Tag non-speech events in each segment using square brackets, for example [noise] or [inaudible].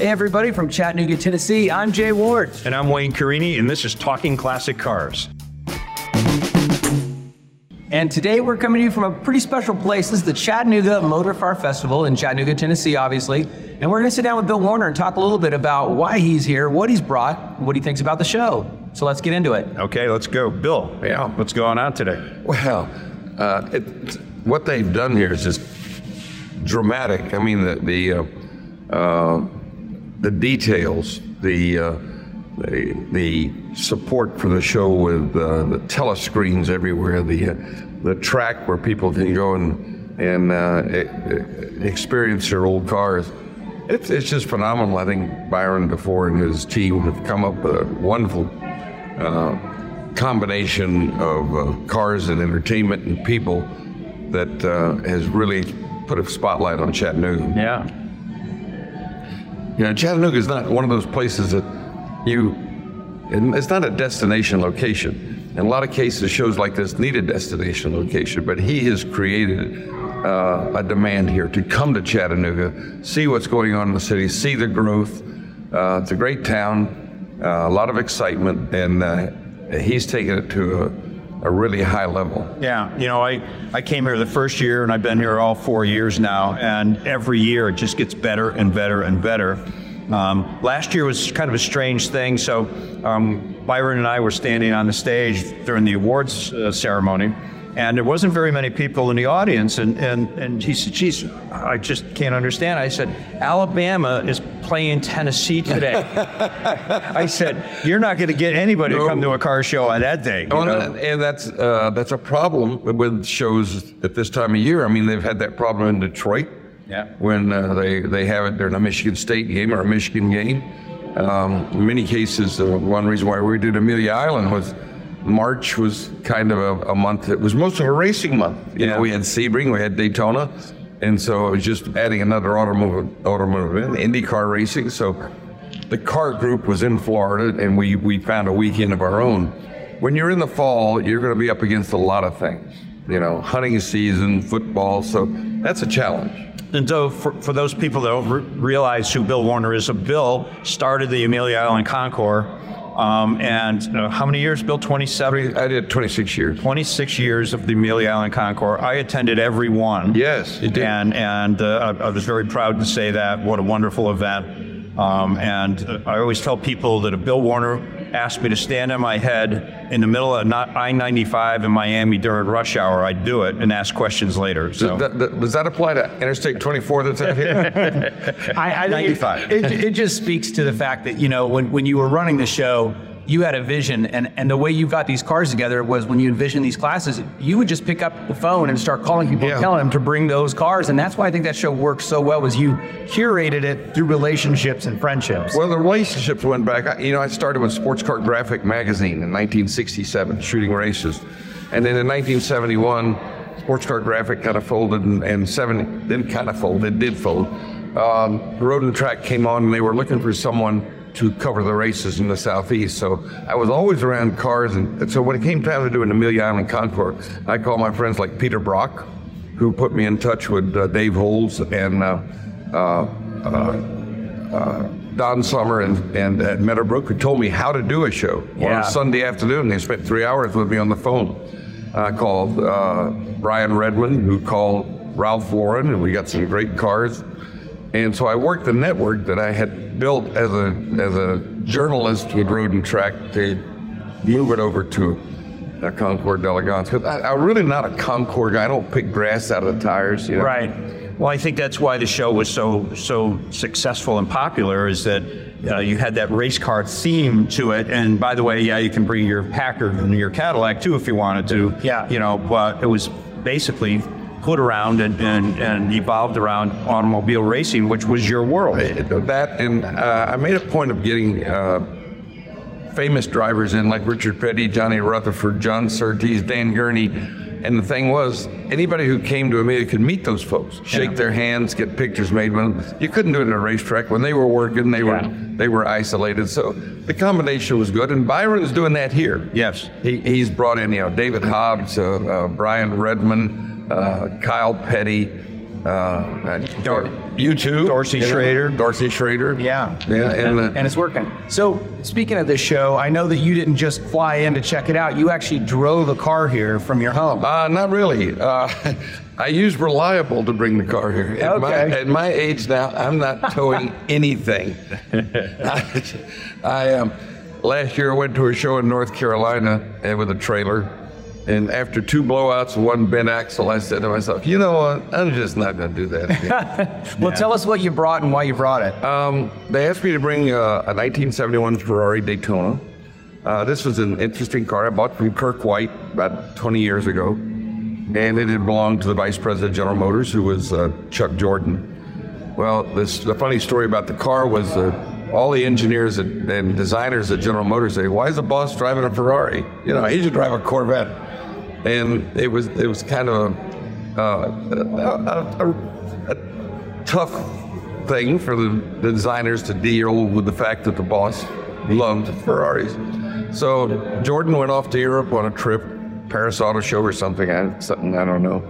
Hey, everybody from Chattanooga, Tennessee. I'm Jay Ward. And I'm Wayne Carini, and this is Talking Classic Cars. And today we're coming to you from a pretty special place. This is the Chattanooga Motor Car Festival in Chattanooga, Tennessee, obviously. And we're going to sit down with Bill Warner and talk a little bit about why he's here, what he's brought, what he thinks about the show. So let's get into it. Okay, let's go. Bill, Yeah. what's going on today? Well, uh, it, what they've done here is just dramatic. I mean, the the, uh, uh, the details, the, uh, the the support for the show with uh, the telescreens everywhere, the uh, the track where people can go and and uh, experience their old cars. It's, it's just phenomenal. I think Byron Defoor and his team have come up with a wonderful uh, combination of uh, cars and entertainment and people that has really put a spotlight on Chattanooga. Yeah. You know, Chattanooga is not one of those places that you, it's not a destination location. In a lot of cases, shows like this need a destination location, but he has created uh, a demand here to come to Chattanooga, see what's going on in the city, see the growth. Uh, it's a great town, uh, a lot of excitement, and uh, he's taken it to a, a really high level. Yeah, you know, I, I came here the first year and I've been here all four years now, and every year it just gets better and better and better. Um, last year was kind of a strange thing. So um, Byron and I were standing on the stage during the awards uh, ceremony, and there wasn't very many people in the audience. And, and, and he said, geez, I just can't understand. I said, Alabama is playing Tennessee today. I said, you're not going to get anybody to come to a car show on that day. you Oh, know? and- and that's uh, that's a problem with shows at this time of year. I mean, they've had that problem in Detroit. Yeah. When uh, they they have it during a Michigan State game or a Michigan game. Um, in many cases, uh, one reason why we did Amelia Island was March was kind of a, a month. It was most of a racing month. You Yeah. know, we had Sebring, we had Daytona, and so it was just adding another automotive automotive in IndyCar racing. So the car group was in Florida, and we we found a weekend of our own. When you're in the fall, you're going to be up against a lot of things. You know, hunting season, football. So that's a challenge. And so, for, for those people that don't re- realize who Bill Warner is, so Bill started the Amelia Island Concours. Um, and uh, how many years, Bill? 27? I did 26 years. 26 years of the Amelia Island Concours. I attended every one. Yes, you did. And, and uh, I, I was very proud to say that. What a wonderful event. Um, and uh, I always tell people that if Bill Warner asked me to stand on my head in the middle of not I-95 in Miami during rush hour, I'd do it and ask questions later. So. Does that, does that apply to Interstate 24 that's out here? [laughs] I, I 95. It, it, it just speaks to the fact that, you know, when, when you were running the show, you had a vision, and, and the way you got these cars together was when you envisioned these classes, you would just pick up the phone and start calling people Yeah. and telling them to bring those cars. And that's why I think that show worked so well, was you curated it through relationships and friendships. Well, the relationships went back. I- You know, I started with Sports Car Graphic magazine in 1967, shooting races, and then in 1971, Sports Car Graphic kind of folded, and, and 70 then kind of folded, did fold. Um, Road and Track came on, and they were looking for someone to cover the races in the southeast. So I was always around cars, and, and so when it came time to do an Amelia Island Concours, I called my friends like Peter Brock, who put me in touch with uh, Dave Holls and. Uh, uh, uh, Don Sommer and, and at Meadowbrook who told me how to do a show. On Yeah. a Sunday afternoon, they spent three hours with me on the phone. I called uh, Brian Redman, who called Ralph Lauren, and we got some great cars. And so I worked the network that I had built as a as a journalist with Road and Track to move it over to a Concours d'Elegance. Because I'm really not a Concours guy. I don't pick grass out of the tires. You know? Right. Well, I think that's why the show was so so successful and popular is that uh, you had that race car theme to it. And by the way, yeah, you can bring your Packard and your Cadillac too if you wanted to. Yeah. You know, but it was basically put around and, and, and evolved around automobile racing, which was your world. That and uh, I made a point of getting uh, famous drivers in, like Richard Petty, Johnny Rutherford, John Surtees, Dan Gurney. And the thing was, anybody who came to Amelia could meet those folks, shake their hands, get pictures made with them. You couldn't do it in a racetrack. When they were working, they were they were isolated. So the combination was good. And Byron's doing that here. Yes. He, he's brought in, you know, David Hobbs, uh, uh, Brian Redman, uh, Kyle Petty, Uh, Dor- you too, Dorsey you know, Schroeder. Dorsey Schroeder. Yeah. yeah, and, uh, and it's working. So, speaking of this show, I know that you didn't just fly in to check it out. You actually drove a car here from your home. Uh, not really. Uh, [laughs] I use reliable to bring the car here. At, my, Okay. at my age now, I'm not towing [laughs] anything. I, I um, last year I went to a show in North Carolina and with a trailer, and after two blowouts and one bent axle, I said to myself, "You know what? I'm just not going to do that." Again. [laughs] well, tell us what you brought and why you brought it. Um, they asked me to bring uh, a 1971 Ferrari Daytona. Uh, this was an interesting car I bought from Kirk White about 20 years ago, and it had belonged to the vice president of General Motors, who was uh, Chuck Jordan. Well, this the funny story about the car was uh, all the engineers and, and designers at General Motors say, "Why is the boss driving a Ferrari? You know, he should drive a Corvette." And it was it was kind of a, uh, a, a, a tough thing for the, the designers to deal with the fact that the boss loved Ferraris. So Jordan went off to Europe on a trip, Paris Auto Show or something, something I don't know.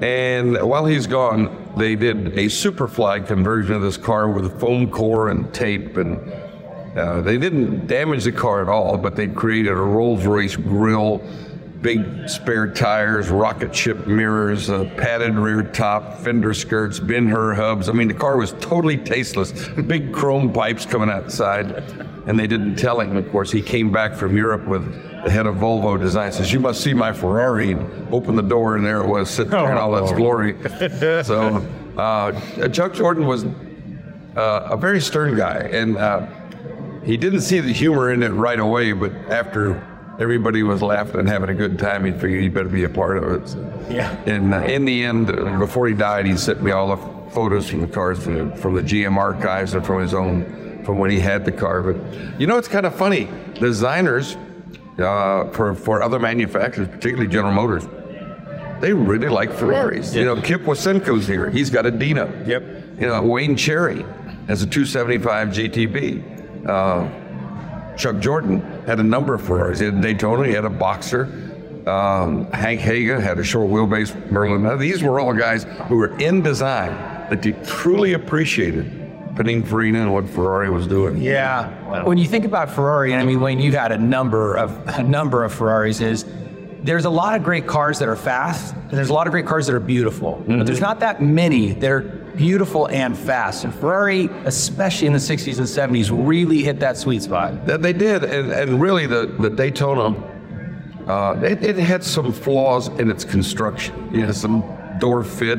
And while he's gone, they did a Superfly conversion of this car with foam core and tape, and uh, they didn't damage the car at all, but they created a Rolls Royce grille, big spare tires, rocket ship mirrors, a padded rear top, fender skirts, Ben Hur hubs. I mean, the car was totally tasteless. Big chrome pipes coming outside, and they didn't tell him. Of course, he came back from Europe with the head of Volvo Design. Says, "You must see my Ferrari." And opened the door, and there it was, sitting there in all its glory. [laughs] so, uh, Chuck Jordan was uh, a very stern guy, and uh, he didn't see the humor in it right away. But after everybody was laughing and having a good time, he figured he better be a part of it. So, Yeah. And uh, in the end, uh, before he died, he sent me all the photos from the cars from the, from the GM archives and from his own from when he had the car. But you know, it's kind of funny. Designers uh, for for other manufacturers, particularly General Motors, they really like Ferraris. Yeah. You know, Kip Wasenko's here. He's got a Dino. Yep. You know, Wayne Cherry has a 275 GTB. Uh, Chuck Jordan had a number of Ferraris. He had a Daytona. He had a Boxer. Um, Hank Haga had a short wheelbase Merlin. Now, these were all guys who were in design that truly appreciated Pininfarina and what Ferrari was doing. Yeah. When you think about Ferrari, and I mean, Wayne, you've had a number of a number of Ferraris. Is there's a lot of great cars that are fast, and there's a lot of great cars that are beautiful, but there's not that many that are beautiful and fast. And Ferrari, especially in the 60s and 70s, really hit that sweet spot. That they did, and, and really the, the Daytona, uh, it, it had some flaws in its construction. You know, some door fit,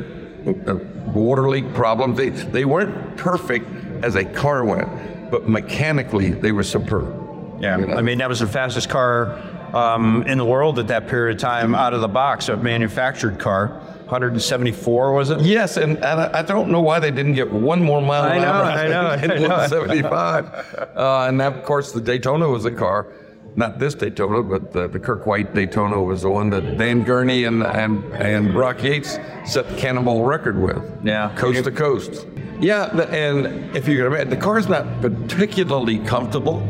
uh, water leak problems. They, they weren't perfect as a car went, but mechanically they were superb. Yeah, You know? I mean that was the fastest car um, in the world at that period of time out of the box, a manufactured car. 174 was it? Yes, and, and I, don't know why they didn't get one more mile I know, I know, [laughs] I know. 175. Uh, and of course, the Daytona was the car. Not this Daytona, but the, the Kirk White Daytona was the one that Dan Gurney and, and, and Brock Yates set the Cannonball record with. Yeah. Coast to coast. Yeah, and if you can imagine, the car's not particularly comfortable.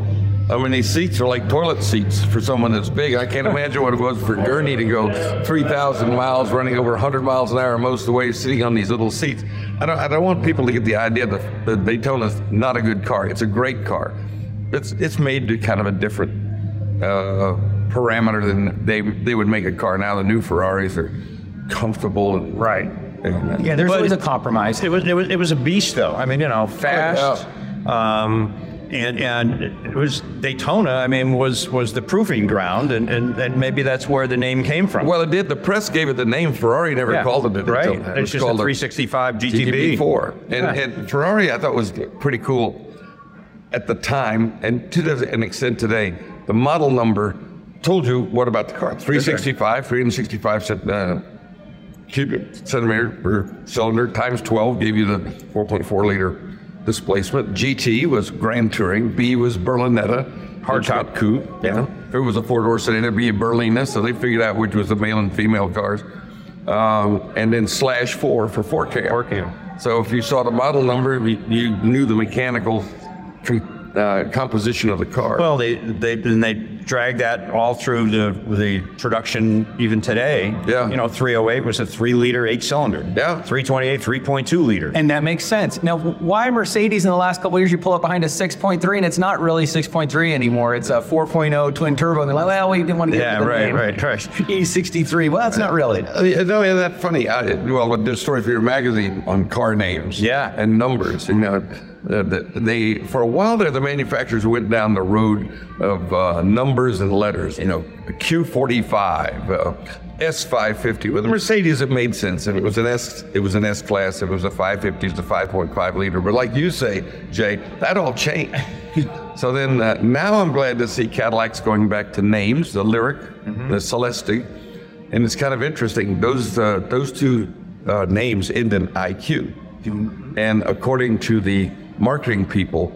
I mean, these seats are like toilet seats for someone that's big. I can't imagine what it was for Gurney to go 3,000 miles, running over 100 miles an hour most of the way, sitting on these little seats. I don't, I don't want people to get the idea that the Daytona's not a good car. It's a great car. It's, it's made to kind of a different uh, parameter than they, they would make a car now. The new Ferraris are comfortable and Right. and- Yeah, there's But- always a compromise. It was, it was it was a beast though. I mean, you know, fast. Um, and and it was Daytona. I mean, was was the proving ground, and, and, and maybe that's where the name came from. Well, it did. The press gave it the name. Ferrari never Yeah, called it a right. Daytona. It was just a called 365 GTB. GTB4. And, Yeah. and Ferrari, I thought was pretty cool at the time, and to an extent today. The model number told you what about the car. 365, 365 cent, uh, cubic centimeter per cylinder times 12 gave you the 4.4 liter displacement. GT was Grand Touring. B was Berlinetta, hardtop coupe. Yeah. If it was a four door sedan, it'd be a Berlina. So they figured out which was the male and female cars. Um, and then slash four for four cam. Four cam. So if you saw the model number, you, you knew the mechanical com- uh, composition of the car. Well, they they and they drag that all through the the production even today. Yeah. You know, 308 was a three liter, eight cylinder. Yeah. 328, 3.2 liter. And that makes sense. Now, why Mercedes in the last couple of years you pull up behind a 6.3 and it's not really 6.3 anymore? It's a 4.0 twin turbo. And they're like, well, we didn't want to get yeah, the right, name. right, right. E63. Well, that's not really. Uh, No, isn't that funny? I, well, there's a story for your magazine on car names, Yeah. and numbers. You know, uh, the- they for a while there, the manufacturers went down the road of uh, numbers and letters. You know, Q45, uh, S550. With the Mercedes, it made sense. If it was an S, it was an S class. If it was a 550, it's a 5.5 liter. But like you say, Jay, that all changed. [laughs] so then uh, now I'm glad to see Cadillacs going back to names, the Lyriq, the Celestiq. And it's kind of interesting. Those uh, those two uh, names end in IQ, and according to the marketing people,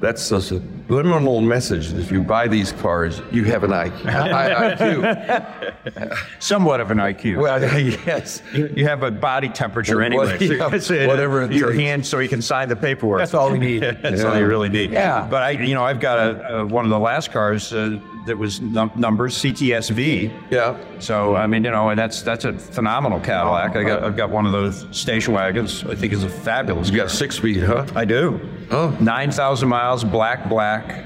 that's a subliminal message. If you buy these cars, you have an IQ. I- IQ. [laughs] Somewhat of an IQ. Well, [laughs] yes. you have a body temperature anyway. [laughs] so yeah, it's, whatever it your takes. hand so you can sign the paperwork. That's all we need. That's all you really need. Yeah. But I, you know, I've got a, a one of the last cars uh, that was num- numbers CTSV. Yeah. So I mean, you know, and that's that's a phenomenal Cadillac. I got I've got one of those station wagons. I think is a fabulous. You got six speed, huh? I do. Oh. Nine thousand miles, black, black,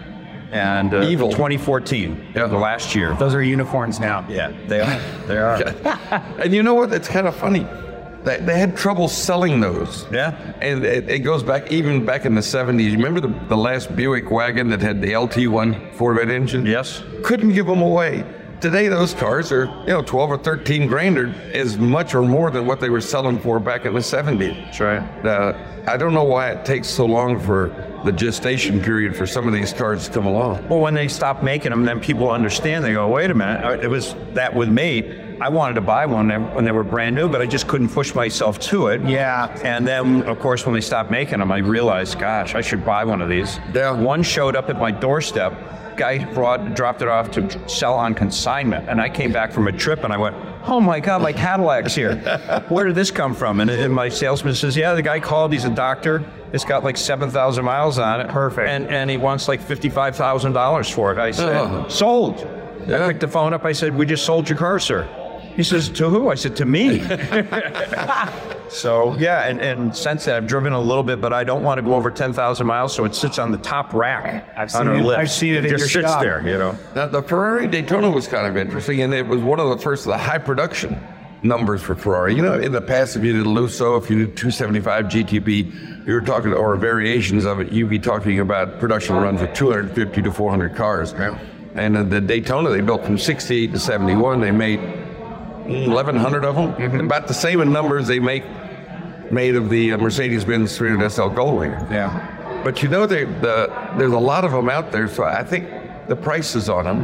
and uh, Evil. 2014. Yeah. The last year. Those are unicorns now. Yeah, they are. They are. [laughs] And you know what? It's kind of funny. They, they had trouble selling those. Yeah. And it, it goes back even back in the 70s. You remember the, the last Buick wagon that had the LT1 Corvette engine? Yes. Couldn't give them away. Today, those cars are, you know, 12 or 13 grand or as much or more than what they were selling for back in the 70s. That's right. Uh, I don't know why it takes so long for the gestation period for some of these cars to come along. Well, when they stop making them, then people understand. They go, "Wait a minute, it was that with me. I wanted to buy one when they were brand new, but I just couldn't push myself to it." Yeah. And then, of course, when they stopped making them, I realized, gosh, I should buy one of these. Yeah. One showed up at my doorstep. Guy brought, dropped it off to sell on consignment, and I came back from a trip, and I went, "Oh my God, my Cadillac's here! Where did this come from?" And, and my salesman says, "Yeah, the guy called. He's a doctor. It's got like seven thousand miles on it. Perfect. And and he wants like fifty-five thousand dollars for it." I said, Oh. "Sold." Yeah. I picked the phone up. I said, "We just sold your car, sir." He says, "To who?" I said, "To me." [laughs] so yeah, and, and since then I've driven a little bit, but I don't want to go over ten thousand miles, so it sits on the top rack I've on seen our it- lift. I've seen it in just your sits shop. there, you know. Now, the Ferrari Daytona was kind of interesting, and it was one of the first of the high production numbers for Ferrari. You know, in the past, if you did a Lusso, if you did 275 GTB, you were talking, or variations of it, you'd be talking about production runs of 250 to 400 cars. And uh, the Daytona they built from 68 to 71, they made 1,100 of them. About the same in numbers they make made of the uh, Mercedes-Benz 300 SL Gullwing. Yeah. But you know, they, the, there's a lot of them out there, so I think the prices on them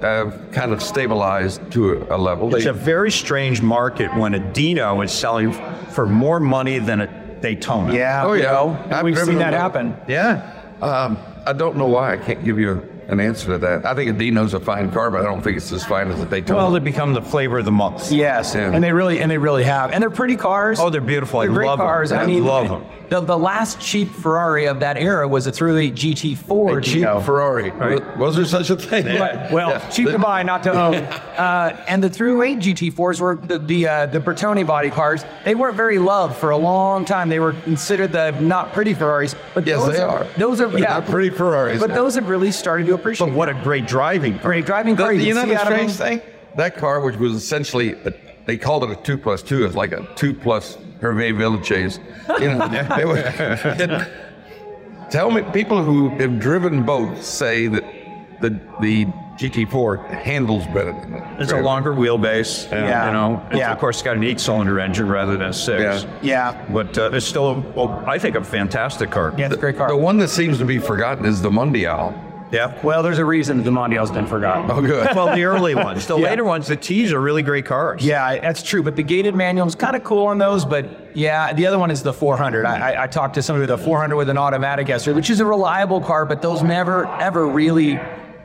have kind of stabilized to a, a level. It's They- a very strange market when a Dino is selling for more money than a Daytona. Yeah. Oh, you yeah. know, I've we've seen that them. happen. Yeah. um, I don't know why I can't give you an answer to that. I think a Dino's a fine car, but I don't think it's as fine as a Daytona. Well, they become the flavor of the month. Yes, Yeah. and they really and they really have, and they're pretty cars. Oh, they're beautiful. I They're great love cars. I I mean, love 'em. The, the last cheap Ferrari of that era was a 308 GT4. a cheap Dino. Ferrari. Right. Was there such a thing? But- well, cheap to buy, not to own. [laughs] Uh, and the 308 GT4s were the the, uh, the Bertone body cars. They weren't very loved for a long time. They were considered the not pretty Ferraris. But Yes, those they are. Those are yeah, not pretty Ferraris. But those have really started to appreciate. But what a great driving. great driving car. The- you can know see the out of strange thing? That car, which was essentially, a, they called it a two plus two, it's like a two plus Hervé Villechaize. You know, [laughs] it was, it- tell me, people who have driven both say that the the GT4 handles better than that. It's a longer wheelbase. and, Yeah. You know, Yeah. of course, it's got an eight-cylinder engine rather than a six. Yeah. Yeah, But uh, it's still, a, well, I think, a fantastic car. yeah, it's a great car. The one that seems to be forgotten is the Mondial. Yeah. well, there's a reason the Mondial's been forgotten. Oh, good. [laughs] Well, the early ones. The Yeah. later ones, the T's are really great cars. Yeah, that's true. But the gated manual is kind of cool on those. But yeah, the other one is the 400. I, I, I talked to somebody with a 400 with an automatic yesterday, which is a reliable car, but those never, ever really,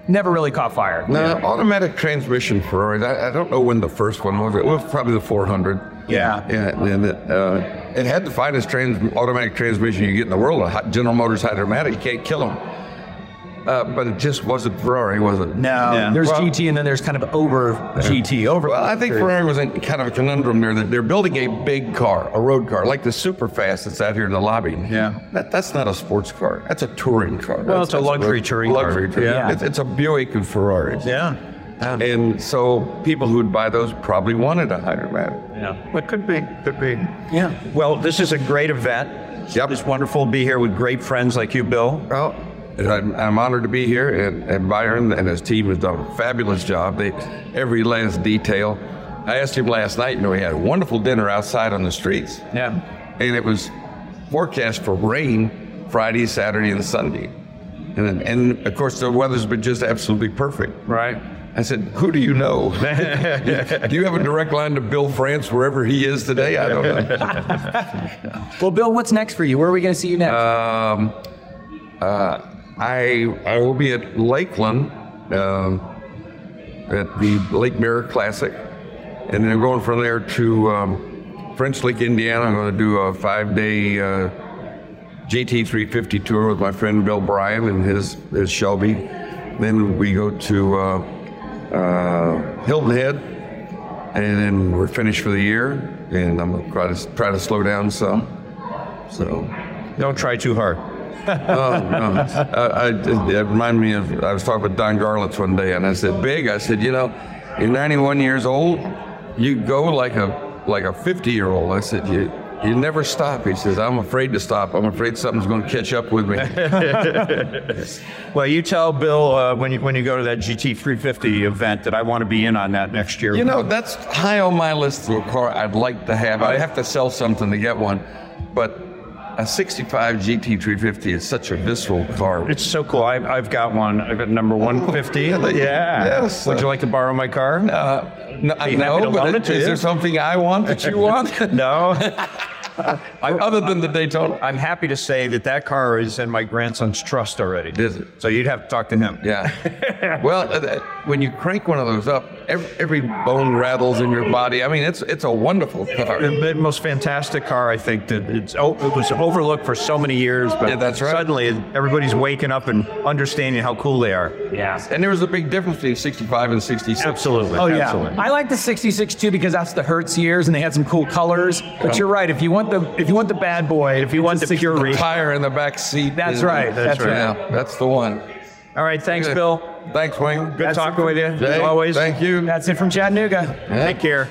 never really caught fire. Now, automatic transmission Ferraris, I, I don't know when the first one was. It was probably the 400. Yeah. Yeah, and it, uh, it had the finest trans, automatic transmission you get in the world. A hy- General Motors Hydromatic, you can't kill them. Uh, but it just wasn't Ferrari, was it? No, Yeah. there's Well- GT and then there's kind of over GT over. Well, I think Ferrari was in kind of a conundrum there that they're building a big car, a road car, like the super fast that's out here in the lobby. Yeah. That, that's not a sports car. That's a touring car. Well, it's a luxury that's touring car. luxury touring. Yeah. It's, it's a Buick of Ferraris. Yeah. And so people who'd buy those probably wanted a hydromatic. Yeah. It could be. Could be. Yeah. Well, this is a great event. Yep. It's wonderful to be here with great friends like you, Bill. Well, and I'm, I'm honored to be here, and, and Byron and his team has done a fabulous job. They every last detail. I asked him last night. You know, we had a wonderful dinner outside on the streets, Yeah. and it was forecast for rain Friday, Saturday, and Sunday, and then, and of course the weather's been just absolutely perfect. Right. I said, "Who do you know? [laughs] do you have a direct line to Bill France wherever he is today? I don't know." Well, Bill, what's next for you? Where are we going to see you next? Um, uh, I I will be at Lakeland um, at the Lake Mirror Classic, and then going from there to um, French Lick, Indiana. I'm going to do a five-day uh, GT350 tour with my friend Bill Bryan and his his Shelby. Then we go to uh, uh, Hilton Head, and then we're finished for the year. And I'm going to try to try to slow down some. So. Don't try too hard. Oh, no. I, I, it reminded me of, I was talking with Don Garlits one day, and I said, Big, I said, you know, you're 91 years old, you go like a like a 50 year old. I said, you, you never stop. He says, I'm afraid to stop. I'm afraid something's going to catch up with me. [laughs] Well, you tell Bill uh, when you when you go to that GT350 event that I want to be in on that next year. You know, that's high on my list of a car I'd like to have. I have to sell something to get one, but a 65 GT350 is such a visceral car. It's so cool. I, I've got one. I've got number 150. yeah. Yes. Would you like to borrow my car? Uh, no, happy no but it- is you. there something I want that you [laughs] want? No. [laughs] Other than the Daytona? I'm happy to say that that car is in my grandson's trust already. Is it? So you'd have to talk to him. Yeah. [laughs] well, uh, uh, when you crank one of those up, every, every bone rattles in your body. I mean, it's it's a wonderful car. The the most fantastic car, I think that it's oh, it was overlooked for so many years, but Yeah, that's right. suddenly everybody's waking up and understanding how cool they are. yeah. And there was a big difference between 65 and 66. Absolutely. Oh yeah, Absolutely. I like the '66 too because that's the Hertz years and they had some cool colors. But you're right. If you want the if you want the bad boy, if you want the pure, The tire in the back seat. That's right, that's right. Yeah, that's the one. All right. Thanks, Bill. Thanks, Wayne. Good talking with you, Jay, as always. Thank you. that's it from Chattanooga. Take care.